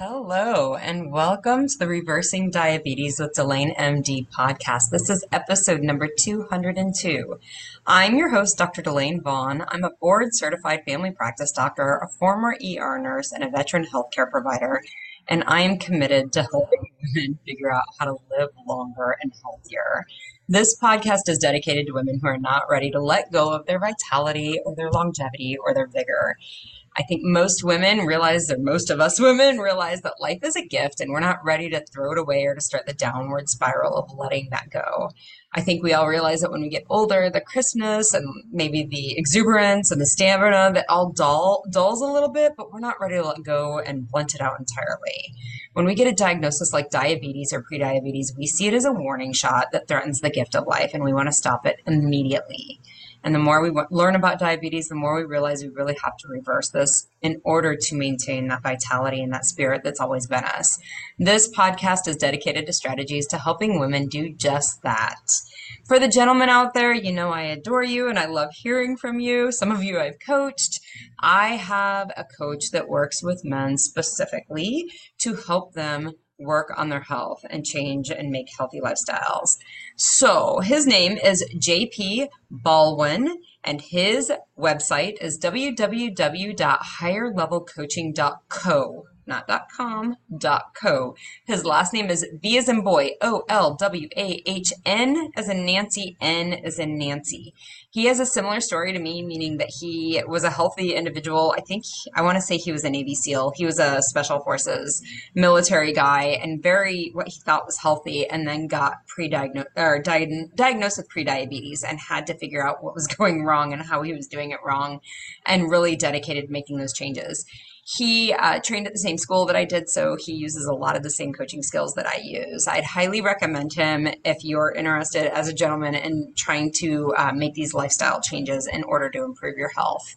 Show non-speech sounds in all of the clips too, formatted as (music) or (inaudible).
Hello, and welcome to the Reversing Diabetes with Delaine MD podcast. This is episode number 202. I'm your host, Dr. Delaine Vaughn. I'm a board certified family practice doctor, a former ER nurse, and a veteran healthcare provider. And I am committed to helping women figure out how to live longer and healthier. This podcast is dedicated to women who are not ready to let go of their vitality or their longevity or their vigor. I think most women realize, or most of us (laughs) women realize that life is a gift and we're not ready to throw it away or to start the downward spiral of letting that go. I think we all realize that when we get older, the crispness and maybe the exuberance and the stamina that all dull, dulls a little bit, but we're not ready to let go and blunt it out entirely. When we get a diagnosis like diabetes or prediabetes, we see it as a warning shot that threatens the gift of life and we want to stop it immediately. And the more we learn about diabetes, the more we realize we really have to reverse this in order to maintain that vitality and that spirit that's always been us. This podcast is dedicated to strategies to helping women do just that. For the gentlemen out there, you know I adore you and I love hearing from you. Some of you I've coached. I have a coach that works with men specifically to help them work on their health and change and make healthy lifestyles. So his name is JP Baldwin and his website is www.higherlevelcoaching.co not .com, dot .co. His last name is V as in boy, O L W A H N as in Nancy, N as in Nancy. He has a similar story to me, meaning that he was a healthy individual. I think I want to say he was a Navy SEAL. He was a Special Forces military guy and very what he thought was healthy, and then got pre-diagnosed or di- diagnosed with prediabetes and had to figure out what was (laughs) going wrong and how he was doing it wrong, and really dedicated making those changes he uh, trained at the same school that I did, so he uses a lot of the same coaching skills that I use. I'd highly recommend him if you're interested as a gentleman in trying to uh, make these lifestyle changes in order to improve your health.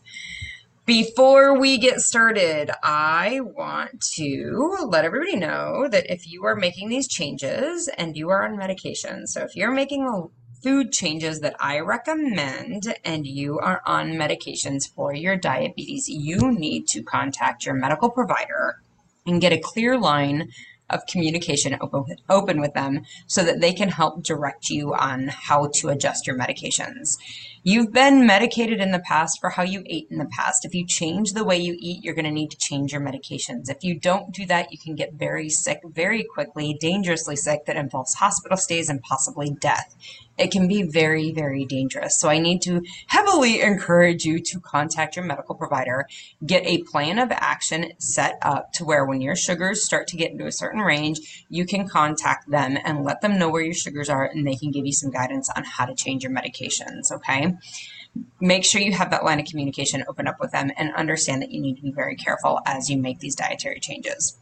Before we get started, I want to let everybody know that if you are making these changes and you are on medication, so if you're making a food changes that I recommend and you are on medications for your diabetes, you need to contact your medical provider and get a clear line of communication open with, open with them so that they can help direct you on how to adjust your medications. You've been medicated in the past for how you ate in the past. If you change the way you eat, you're going to need to change your medications. If you don't do that, you can get very sick very quickly, dangerously sick that involves hospital stays and possibly death it can be very, very dangerous. So I need to heavily encourage you to contact your medical provider, get a plan of action set up to where when your sugars start to get into a certain range, you can contact them and let them know where your sugars are and they can give you some guidance on how to change your medications. Okay make sure you have that line of communication open up with them and understand that you need to be very careful as you make these dietary changes.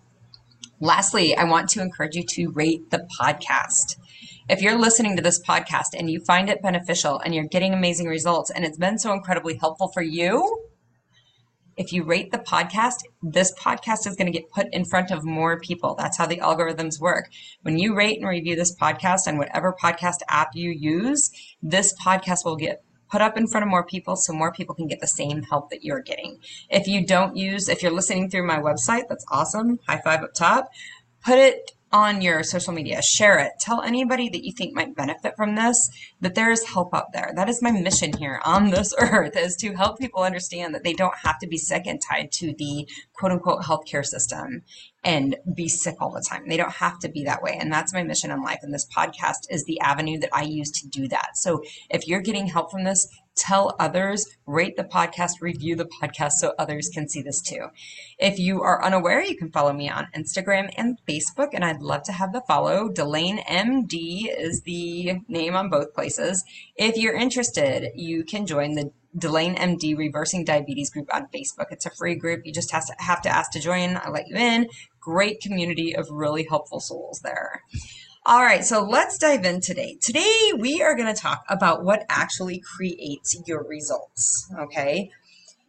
Lastly, I want to encourage you to rate the podcast. If you're listening to this podcast and you find it beneficial and you're getting amazing results and it's been so incredibly helpful for you, if you rate the podcast, this podcast is going to get put in front of more people. That's how the algorithms work. When you rate and review this podcast on whatever podcast app you use, this podcast will get put up in front of more people so more people can get the same help that you're getting. If you don't use, if you're listening through my website, that's awesome. High five up top. Put it on your social media. Share it. Tell anybody that you think might benefit from this that there is help out there. That is my mission here on this (laughs) earth is to help people understand that they don't have to be sick and tied to the quote unquote healthcare system and be sick all the time. They don't have to be that way. And that's my mission in life. And this podcast is the avenue that I use to do that. So if you're getting help from this, tell others, rate the podcast, review the podcast so others can see this too. If you are unaware, you can follow me on Instagram and Facebook, and I'd love to have the follow. Delaine MD is the name on both places. If you're interested, you can join the Delaine MD Reversing Diabetes group on Facebook. It's a free group. You just have to, have to ask to join. I let you in. Great community of really helpful souls there. All right, so let's dive in today. Today, we are going to talk about what actually creates your results. Okay.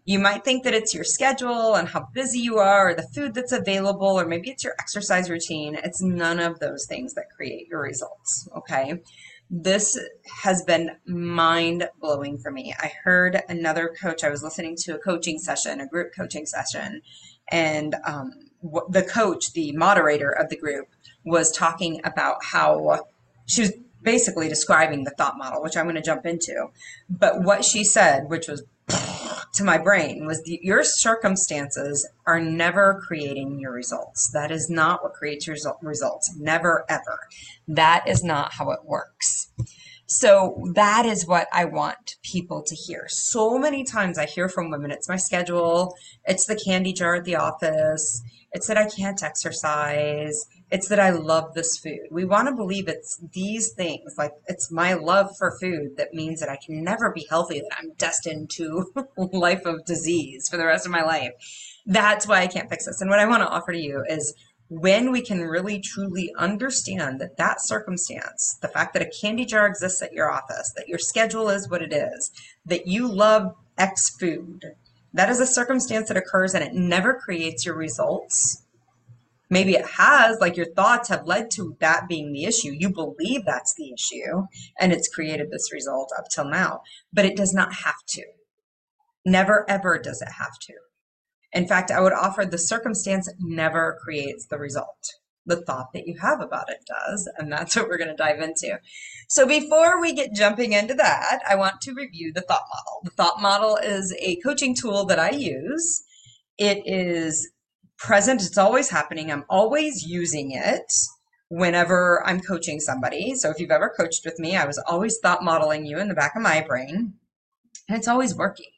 You might think that it's your schedule and how busy you are, or the food that's available, or maybe it's your exercise routine. It's none of those things that create your results. Okay. This has been mind blowing for me. I heard another coach, I was listening to a coaching session, a group coaching session, and um, the coach, the moderator of the group, was talking about how she was basically describing the thought model, which I'm going to jump into. But what she said, which was (laughs) to my brain, was your circumstances are never creating your results. That is not what creates your results. Never, ever. That is not how it works. So that is what I want people to hear. So many times I hear from women, it's my schedule, it's the candy jar at the office, it's that I can't exercise, it's that I love this food. We want to believe it's these things, like it's my love for food that means that I can never be healthy, that I'm destined to (laughs) life of disease for the rest of my life. That's why I can't fix this. And what I want to offer to you is when we can really truly understand that that circumstance, the fact that a candy jar exists at your office, that your schedule is what it is, that you love X food, that is a circumstance that occurs and it never creates your results. Maybe it has, like your thoughts have led to that being the issue. You believe that's the issue and it's created this result up till now, but it does not have to. Never ever does it have to. In fact, I would offer the circumstance never creates the result. The thought that you have about it does, and that's what we're going to dive into. So before we get jumping into that, I want to review the thought model. The thought model is a coaching tool that I use. It is present, it's always happening. I'm always using it whenever I'm coaching somebody. So if you've ever coached with me, I was always thought modeling you in the back of my brain, and it's always working.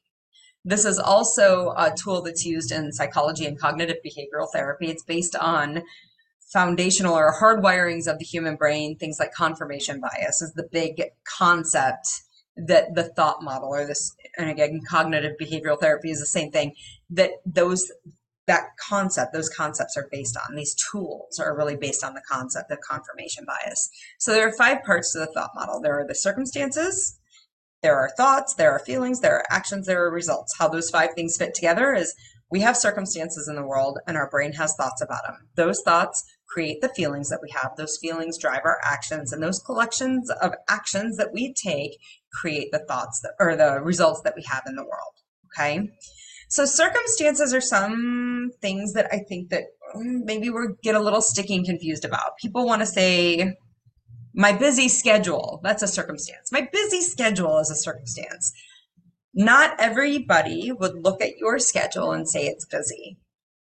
This is also a tool that's used in psychology and cognitive behavioral therapy. It's based on foundational or hardwirings of the human brain, things like confirmation bias is the big concept that the thought model or this and again cognitive behavioral therapy is the same thing that those that concept those concepts are based on these tools are really based on the concept of confirmation bias so there are five parts to the thought model there are the circumstances there are thoughts, there are feelings, there are actions, there are results. How those five things fit together is we have circumstances in the world and our brain has thoughts about them. Those thoughts create the feelings that we have. Those feelings drive our actions and those collections of actions that we take create the thoughts that, or the results that we have in the world. Okay. So circumstances are some things that I think that mm, maybe we get a little sticky and confused about. People want to say, my busy schedule, that's a circumstance. My busy schedule is a circumstance. Not everybody would look at your schedule and say it's busy.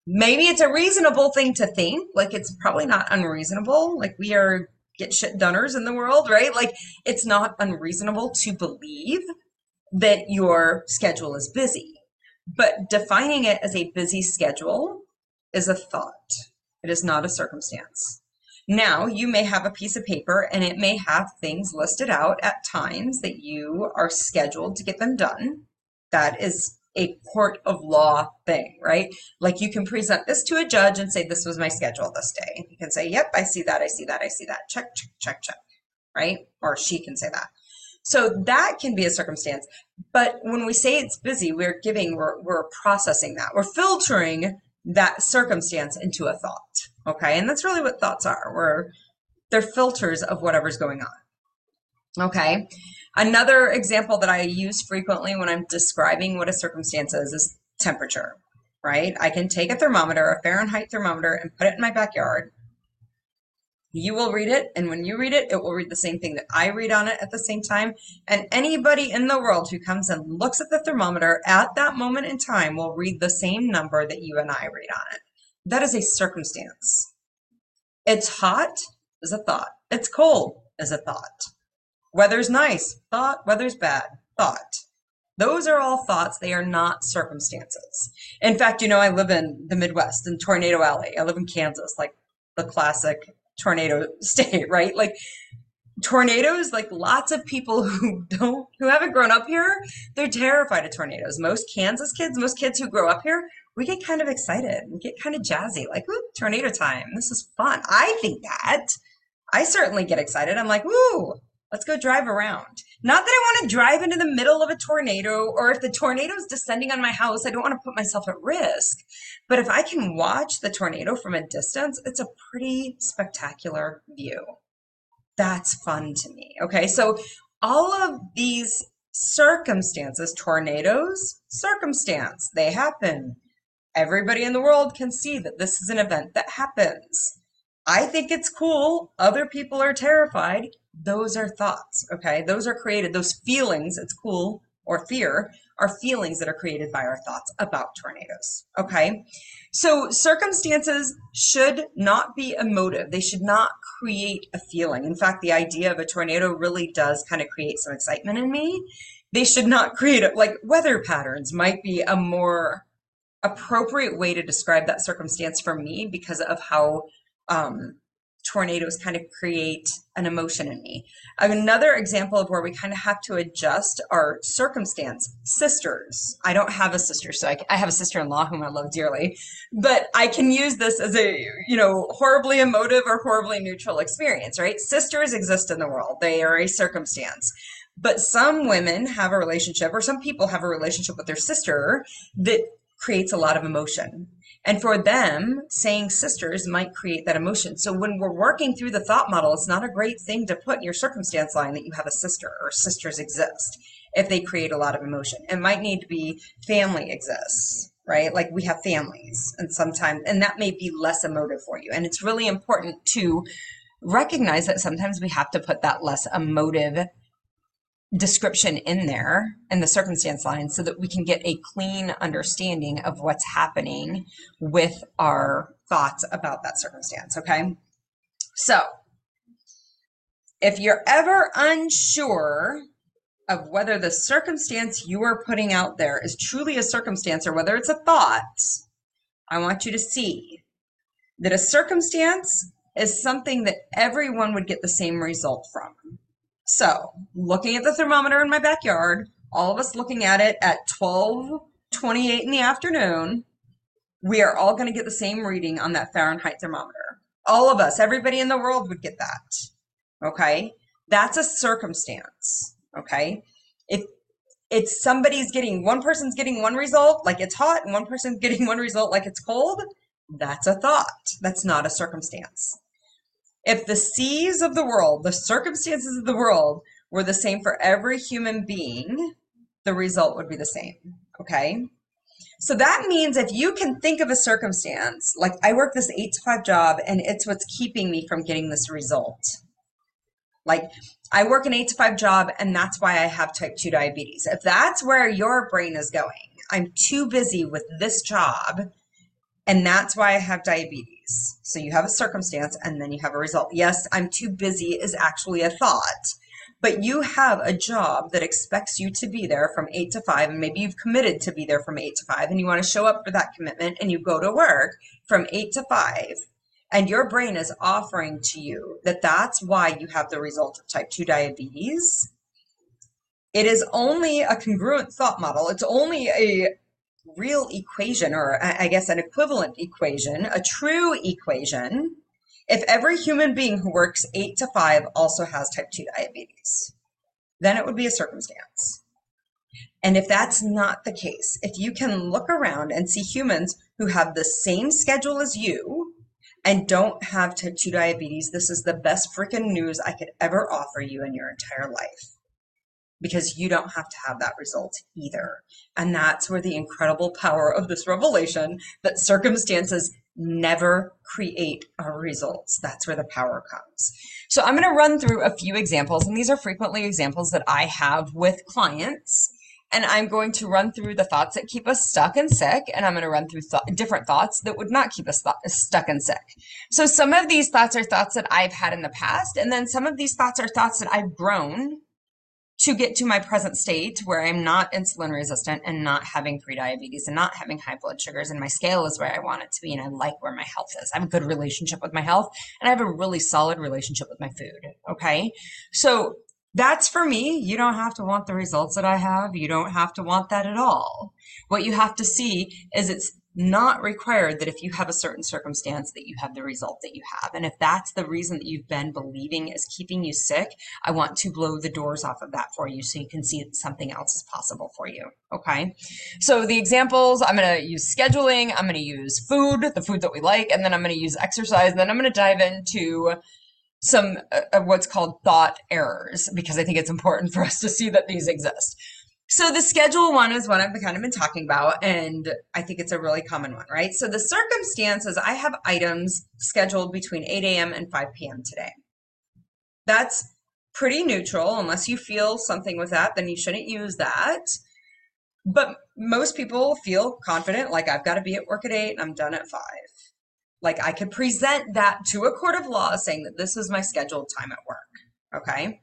Maybe it's a reasonable thing to think, like it's probably not unreasonable. Like we are get shit doners in the world, right? Like it's not unreasonable to believe that your schedule is busy. But defining it as a busy schedule is a thought. It is not a circumstance. Now, you may have a piece of paper and it may have things listed out at times that you are scheduled to get them done. That is a court of law thing, right? Like you can present this to a judge and say, This was my schedule this day. You can say, Yep, I see that, I see that, I see that. Check, check, check, check, right? Or she can say that. So that can be a circumstance. But when we say it's busy, we're giving, we're, we're processing that. We're filtering that circumstance into a thought. Okay. And that's really what thoughts are. We're, they're filters of whatever's going on. Okay. Another example that I use frequently when I'm describing what a circumstance is is temperature, right? I can take a thermometer, a Fahrenheit thermometer, and put it in my backyard you will read it, and when you read it, it will read the same thing that I read on it at the same time. And anybody in the world who comes and looks at the thermometer at that moment in time will read the same number that you and I read on it. That is a circumstance. It's hot is a thought. It's cold is a thought. Weather's nice, thought. Weather's bad, thought. Those are all thoughts. They are not circumstances. In fact, you know, I live in the Midwest in Tornado Alley. I live in Kansas, like the classic tornado (laughs) state, right? Like tornadoes, like lots of people (laughs) who don't, who haven't grown up here, they're terrified of tornadoes. Most Kansas kids, most kids who grow up here, we get kind of excited. We get kind of jazzy, like, ooh, tornado time. This is fun. I think that. I certainly get excited. I'm like, ooh, let's go drive around. Not that I want to drive into the middle of a tornado, or if the tornado is descending on my house, I don't want to put myself at risk. But if I can watch the tornado from a distance, it's a pretty spectacular view. That's fun to me. Okay, so all of these circumstances, tornadoes, circumstance, they happen. Everybody in the world can see that this is an event that happens. I think it's cool. Other people are terrified. Those are thoughts, okay? Those are created, those feelings, it's cool, or fear, are feelings that are created by our thoughts about tornadoes, okay? So circumstances should not be emotive. They should not create a feeling. In fact, the idea of a tornado really does kind of create some excitement in me. They should not create it like weather patterns might be a more appropriate way to describe that circumstance for me because of how um, tornadoes kind of create an emotion in me. Another example of where we kind of have to adjust our circumstance. Sisters. I don't have a sister, so I, I have a sister-in-law whom I love dearly, but I can use this as a, you know, horribly emotive or horribly neutral experience, right? Sisters exist in the world. They are a circumstance. But some women have a relationship, or some people have a relationship with their sister that creates a lot of emotion. And for them, saying sisters might create that emotion. So when we're working through the thought model, it's not a great thing to put in your circumstance line that you have a sister or sisters exist if they create a lot of emotion. It might need to be family exists, right? Like we have families and sometimes, and that may be less emotive for you. And it's really important to recognize that sometimes we have to put that less emotive description in there in the circumstance line so that we can get a clean understanding of what's happening with our thoughts about that circumstance. Okay. So if you're ever unsure of whether the circumstance you are putting out there is truly a circumstance or whether it's a thought, I want you to see that a circumstance is something that everyone would get the same result from. So, looking at the thermometer in my backyard, all of us looking at it at 12:28 in the afternoon, we are all going to get the same reading on that Fahrenheit thermometer. All of us, everybody in the world would get that. Okay? That's a circumstance. Okay? If it's somebody's getting one person's getting one result like it's hot and one person's (laughs) getting one result like it's cold, that's a thought. That's not a circumstance. If the seas of the world, the circumstances of the world, were the same for every human being, the result would be the same. Okay? So that means if you can think of a circumstance, like I work this eight to five job and it's what's keeping me from getting this result. Like I work an eight to five job and that's why I have type 2 diabetes. If that's where your brain is going, I'm too busy with this job and that's why I have diabetes. So you have a circumstance and then you have a result. Yes, I'm too busy is actually a thought, but you have a job that expects you to be there from eight to five, and maybe you've committed to be there from eight to five, and you want to show up for that commitment, and you go to work from eight to five, and your brain is offering to you that that's why you have the result of type 2 diabetes. It is only a congruent thought model. It's only a real equation, or I guess an equivalent equation, a true equation, if every human being who works eight to five also has type 2 diabetes, then it would be a circumstance. And if that's not the case, if you can look around and see humans who have the same schedule as you and don't have type 2 diabetes, this is the best freaking news I could ever offer you in your entire life because you don't have to have that result either. And that's where the incredible power of this revelation that circumstances never create our results. That's where the power comes. So I'm going to run through a few examples, and these are frequently examples that I have with clients. And I'm going to run through the thoughts that keep us stuck and sick, and I'm going to run through th different thoughts that would not keep us th stuck and sick. So some of these thoughts are thoughts that I've had in the past, and then some of these thoughts are thoughts that I've grown to get to my present state where I'm not insulin resistant and not having prediabetes and not having high blood sugars and my scale is where I want it to be and I like where my health is. I have a good relationship with my health and I have a really solid relationship with my food. Okay. So that's for me. You don't have to want the results that I have. You don't have to want that at all. What you have to see is it's not required that if you have a certain circumstance that you have the result that you have. And if that's the reason that you've been believing is keeping you sick, I want to blow the doors off of that for you so you can see something else is possible for you. Okay. So the examples, I'm going to use scheduling, I'm going to use food, the food that we like, and then I'm going to use exercise. And then I'm going to dive into some uh, what's called thought errors because I think it's important (laughs) for us to see that these exist. So the schedule one is one I've kind of been talking about, and I think it's a really common one, right? So the circumstances, I have items scheduled between 8 a.m. and 5 p.m. today. That's pretty neutral. Unless you feel something with that, then you shouldn't use that. But most people feel confident, like I've got to be at work at 8 and I'm done at 5. Like I could present that to a court of law saying that this is my scheduled time at work. Okay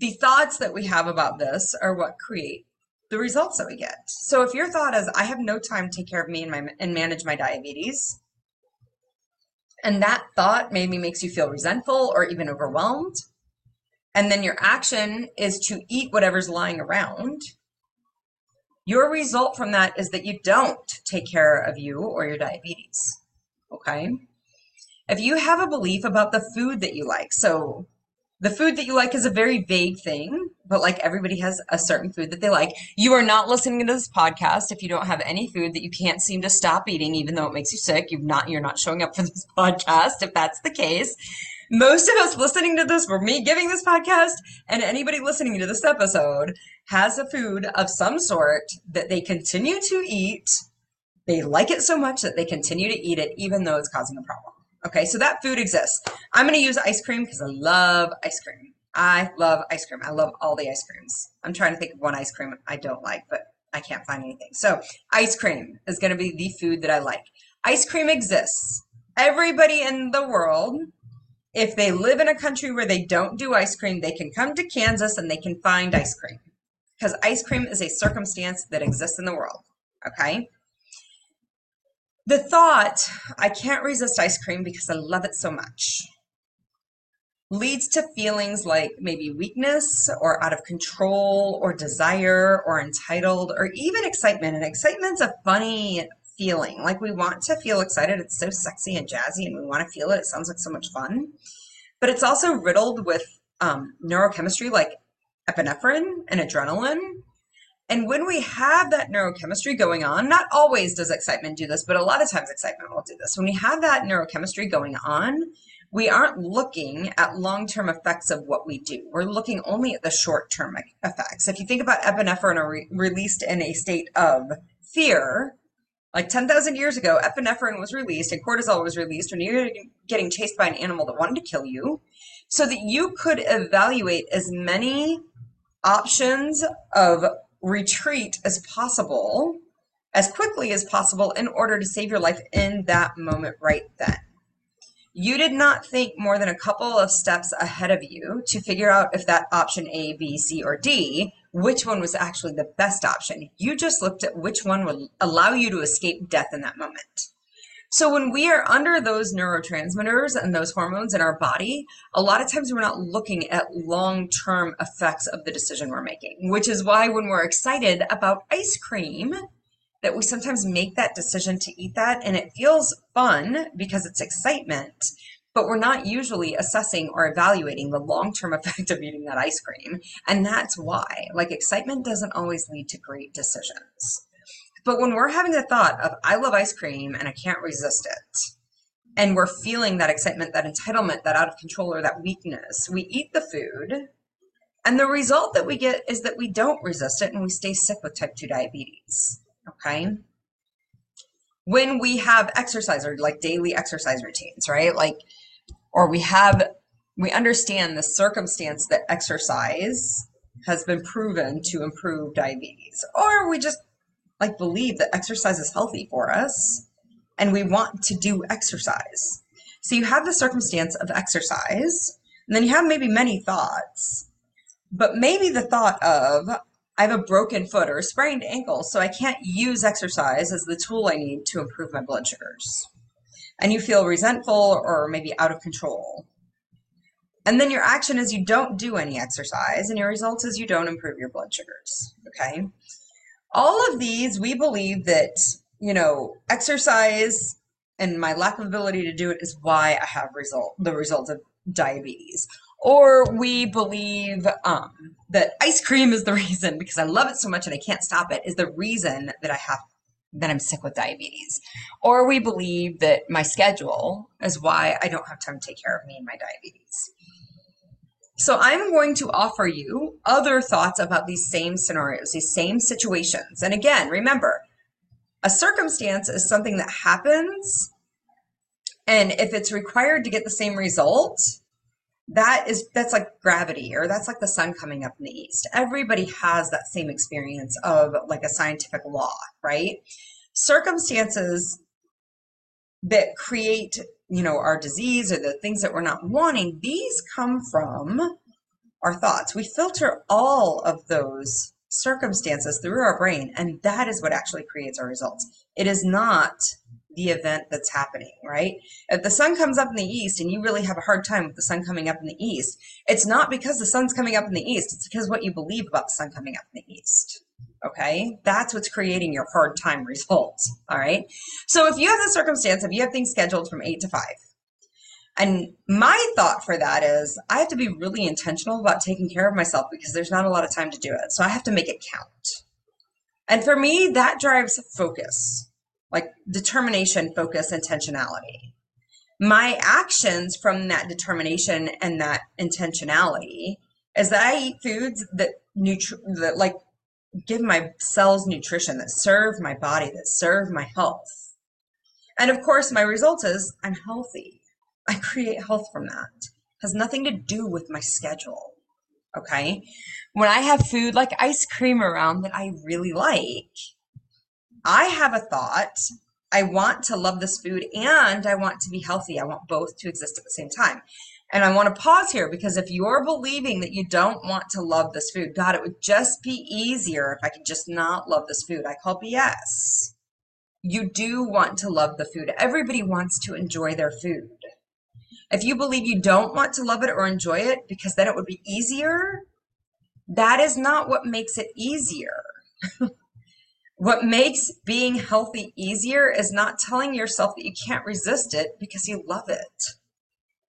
the thoughts that we have about this are what create the results that we get. So if your thought is, I have no time to take care of me and my and manage my diabetes, and that thought maybe makes you feel resentful or even overwhelmed, and then your action is to eat whatever's lying around, your result from that is that you don't take care of you or your diabetes. Okay? If you have a belief about the food that you like, so the food that you like is a very vague thing, but like everybody has a certain food that they like. You are not listening to this podcast if you don't have any food that you can't seem to stop eating, even though it makes you sick. You've not, you're not showing up for this (laughs) podcast if that's the case. Most of us listening to this, for me giving this podcast, and anybody listening to this episode has a food of some sort that they continue to eat. They like it so much that they continue to eat it, even though it's causing a problem. Okay, so that food exists. I'm going to use ice cream because I love ice cream. I love ice cream. I love all the ice creams. I'm trying to think of one ice cream I don't like, but I can't find anything. So, ice cream is going to be the food that I like. Ice cream exists. Everybody in the world, if they live in a country where they don't do ice cream, they can come to Kansas and they can find ice cream because ice cream is a circumstance that exists in the world. Okay. The thought, I can't resist ice cream because I love it so much, leads to feelings like maybe weakness or out of control or desire or entitled or even excitement. And excitement's a funny feeling. Like we want to feel excited. It's so sexy and jazzy and we want to feel it. It sounds like so much fun. But it's also riddled with um, neurochemistry like epinephrine and adrenaline and when we have that neurochemistry going on, not always does excitement do this, but a lot of times excitement will do this. When we have that neurochemistry going on, we aren't looking at long term effects of what we do. We're looking only at the short term effects. If you think about epinephrine re- released in a state of fear, like 10,000 years ago, epinephrine was released and cortisol was released when you're getting chased by an animal that wanted to kill you, so that you could evaluate as many options of retreat as possible, as quickly as possible, in order to save your life in that moment right then. You did not think more than a couple of steps ahead of you to figure out if that option A, B, C, or D, which one was actually the best option. You just looked at which one would allow you to escape death in that moment. So when we are under those neurotransmitters and those hormones in our body, a lot of times we're not looking at long-term effects of the decision we're making, which is why when we're excited about ice cream, that we sometimes make that decision to eat that and it feels fun because it's excitement, but we're not usually assessing or evaluating the long-term (laughs) effect of eating that ice cream. And that's why, like excitement doesn't always lead to great decisions. But when we're having the thought of, I love ice cream and I can't resist it, and we're feeling that excitement, that entitlement, that out of control, or that weakness, we eat the food. And the result that we get is that we don't resist it and we stay sick with type 2 diabetes. Okay. When we have exercise or like daily exercise routines, right? Like, or we have, we understand the circumstance that exercise has been proven to improve diabetes, or we just like believe that exercise is healthy for us and we want to do exercise. So you have the circumstance of exercise, and then you have maybe many thoughts, but maybe the thought of, I have a broken foot or a sprained ankle, so I can't use exercise as the tool I need to improve my blood sugars. And you feel resentful or maybe out of control. And then your action is you don't do any exercise, and your result is you don't improve your blood sugars. Okay all of these, we believe that, you know, exercise and my lack of ability to do it is why I have result the results of diabetes. Or we believe um, that ice cream is the (laughs) reason because I love it so much and I can't stop it is the reason that I have that I'm sick with diabetes. Or we believe that my schedule is why I don't have time to take care of me and my diabetes. So I'm going to offer you other thoughts about these same scenarios, these same situations. And again, remember, a circumstance is something that happens. And if it's required to get the same result, that is that's like gravity or that's like the sun coming up in the east everybody has that same experience of like a scientific law right circumstances that create you know our disease or the things that we're not wanting these come from our thoughts we filter all of those circumstances through our brain and that is what actually creates our results it is not the event that's happening, right? If the sun comes up in the east and you really have a hard time with the sun coming up in the east, it's not because the sun's coming up in the east, it's because what you believe about the sun coming up in the east. Okay, that's what's creating your hard time results. All right, so if you have the circumstance, if you have things scheduled from eight to five, and my thought for that is I have to be really intentional about taking care of myself because there's not a lot of time to do it. So I have to make it count. And for me, that drives focus like determination, focus, intentionality. My actions from that determination and that intentionality is that I eat foods that nutri- that like give my cells nutrition that serve my body, that serve my health. And of course, my result is I'm healthy. I create health from that. It has nothing to do with my schedule. Okay. When I have food like ice cream around that I really like, I have a thought. I want to love this food and I want to be healthy. I want both to exist at the same time. And I want to pause here because if you're believing that you don't want to love this food, God, it would just be easier if I could just not love this food. I call BS. You do want to love the food. Everybody wants to enjoy their food. If you believe you don't want to love it or enjoy it because then it would be easier, that is not what makes it easier. (laughs) What makes being healthy easier is not telling yourself that you can't resist it because you love it,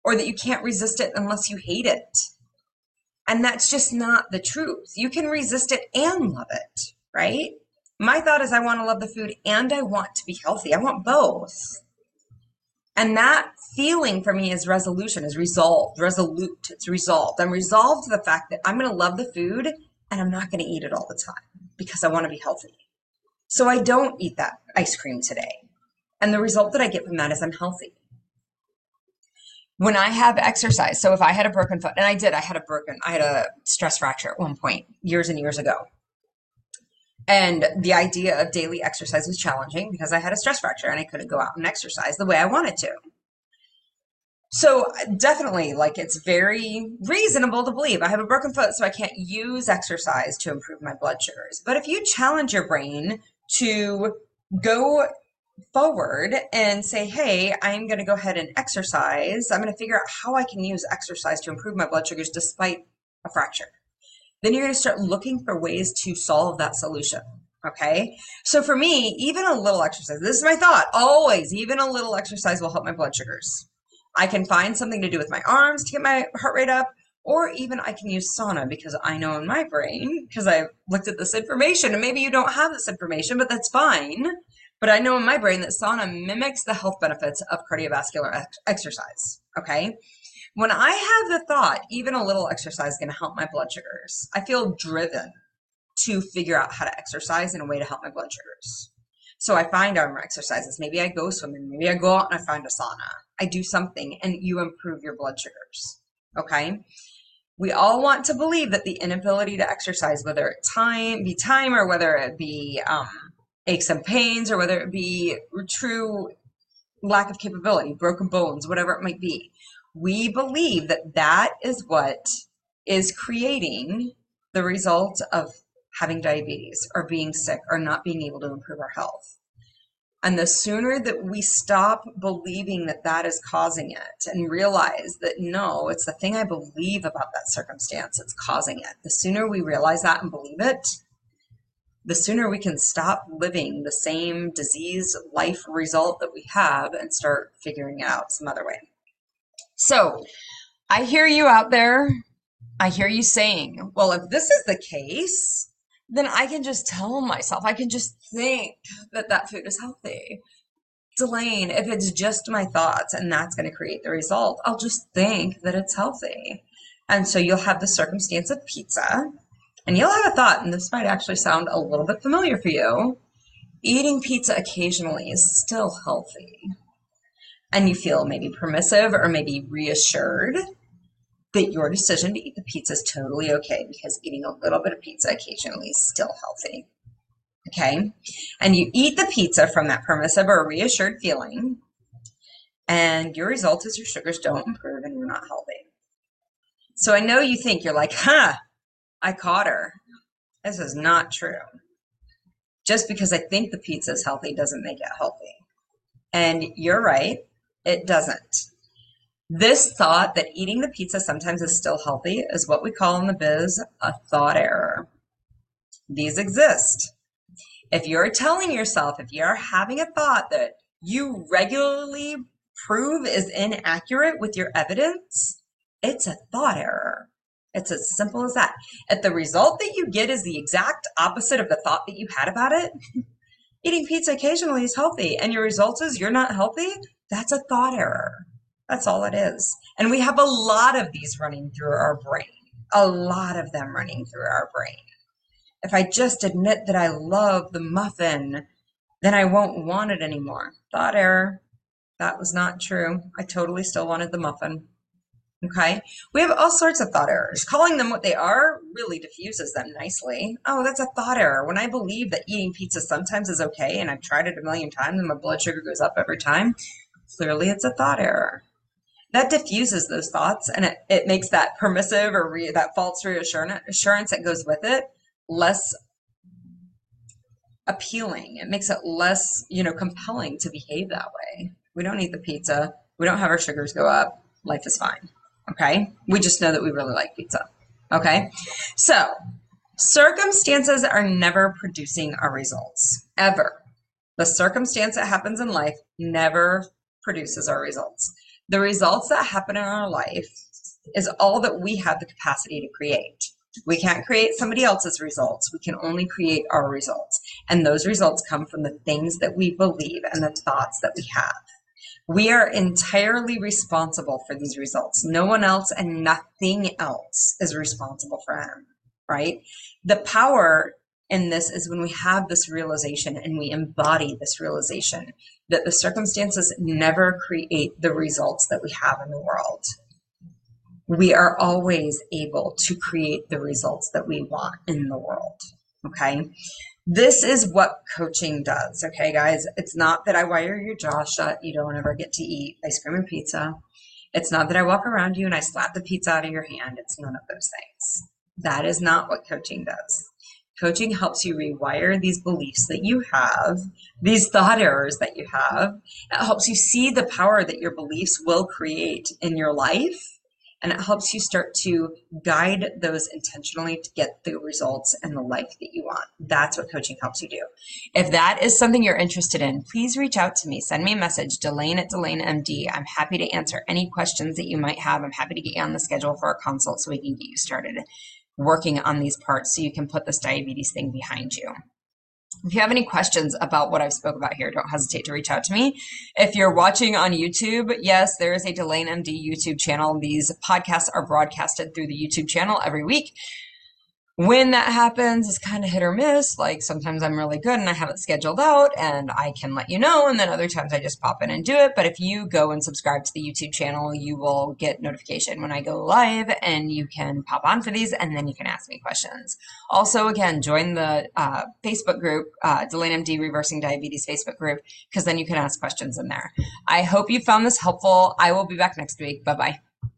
or that you can't resist it unless you hate it. And that's just not the truth. You can resist it and love it, right? My thought is I want to love the food and I want to be healthy. I want both. And that feeling for me is resolution, is resolved, resolute. It's resolved. I'm resolved to the fact that I'm going to love the food and I'm not going to eat it all the time because I want to be healthy. So I don't eat that ice cream today. And the result that I get from that is I'm healthy. When I have exercise, so if I had a broken foot, and I did, I had a broken, I had a stress fracture at one point years and years ago. And the idea of daily exercise was challenging because I had a stress fracture and I couldn't go out and exercise the way I wanted to. So definitely, like it's very reasonable to believe I have a broken foot, so I can't use exercise to improve my blood sugars. But if you challenge your brain to go forward and say, hey, I'm going to go ahead and exercise. I'm going to figure out how I can use exercise to improve my blood sugars despite a fracture. Then you're going to start looking for ways to solve that solution. Okay. So for me, even a little exercise, this is my thought always, even a little exercise will help my blood sugars. I can find something to do with my arms to get my heart rate up or even I can use sauna because I know in my brain, because I've looked at this information, and maybe you don't have this information, but that's fine. But I know in my brain that sauna mimics the health benefits of cardiovascular ex- exercise. Okay. When I have the thought, even a little exercise is going to help my blood sugars, I feel driven to figure out how to exercise in a way to help my blood sugars. So I find armor exercises. Maybe I go swimming. Maybe I go out and I find a sauna. I do something and you improve your blood sugars. Okay. We all want to believe that the inability to exercise, whether it time be time or whether it be um, aches and pains or whether it be true lack of capability, broken bones, whatever it might be, we believe that that is what is creating the result of having diabetes or being sick or not being able to improve our health. And the sooner that we stop believing that that is causing it and realize that no, it's the thing I believe about that circumstance that's causing it, the sooner we realize that and believe it, the sooner we can stop living the same disease life result that we have and start figuring out some other way. So I hear you out there. I hear you saying, well, if this is the case, then I can just tell myself, I can just think that that food is healthy. Delaine, if it's just my thoughts and that's going to create the result, I'll just think that it's healthy. And so you'll have the circumstance of pizza, and you'll have a thought, and this might actually sound a little bit familiar for you. Eating pizza occasionally is still healthy. And you feel maybe permissive or maybe reassured that your decision to eat the pizza is totally okay because eating a little bit of pizza occasionally is still healthy. Okay. And you eat the pizza from that permissive or reassured feeling. And your result is your sugars don't improve and you're not healthy. So I know you think you're like, huh, I caught her. This is not true. Just because I think the pizza is healthy doesn't make it healthy. And you're right, it doesn't. This thought that eating the pizza sometimes is still healthy is what we call in the biz a thought error. These exist. If you're telling yourself, if you're having a thought that you regularly prove is inaccurate with your evidence, it's a thought error. It's as simple as that. If the result that you get is the exact opposite of the thought that you had about it, (laughs) eating pizza occasionally is healthy, and your result is you're not healthy, that's a thought error. That's all it is. And we have a lot of these running through our brain, a lot of them running through our brain. If I just admit that I love the muffin, then I won't want it anymore. Thought error. That was not true. I totally still wanted the muffin. Okay. We have all sorts of thought errors. Calling them what they are really diffuses them nicely. Oh, that's a thought error. When I believe that eating pizza sometimes is okay and I've tried it a million times and my blood sugar goes up every time, clearly it's a thought error. That diffuses those thoughts and it, it makes that permissive or re, that false reassurance that goes with it less appealing. It makes it less, you know, compelling to behave that way. We don't eat the pizza. We don't have our sugars go up. Life is fine. Okay. We just know that we really like pizza. Okay. So circumstances are never producing our results ever. The circumstance that happens in life never produces our results. The results that happen in our life is all that we have the capacity to create. We can't create somebody else's results. We can only create our results. And those results come from the things that we believe and the thoughts that we have. We are entirely responsible for these results. No one else and nothing else is responsible for them, right? The power in this is when we have this realization and we embody this realization that the circumstances never create the results that we have in the world. We are always able to create the results that we want in the world. Okay. This is what coaching does. Okay, guys. It's not that I wire your jaw shut. You don't ever get to eat ice cream and pizza. It's not that I walk around you and I slap the pizza out of your hand. It's none of those things. That is not what coaching does. Coaching helps you rewire these beliefs that you have, these thought errors that you have. It helps you see the power that your beliefs will create in your life and it helps you start to guide those intentionally to get the results and the life that you want. That's what coaching helps you do. If that is something you're interested in, please reach out to me. Send me a message, Delaine at Delaine MD. I'm happy to answer any questions that you might have. I'm happy to get you on the schedule for a consult so we can get you started working on these parts so you can put this diabetes thing behind you. If you have any questions about what I've spoke about here, don't hesitate to reach out to me. If you're watching on YouTube, yes, there is a Delaine MD YouTube channel. These podcasts are broadcasted through the YouTube channel every week when that happens is kind of hit or miss. Like sometimes I'm really good and I have it scheduled out and I can let you know. And then other times I just pop in and do it. But if you go and subscribe to the YouTube channel, you will get notification when I go live and you can pop on for these and then you can ask me questions. Also, again, join the uh, Facebook group, uh, Delaine MD Reversing Diabetes Facebook group, because then you can ask questions in there. I hope you found this helpful. I will be back next week. Bye bye.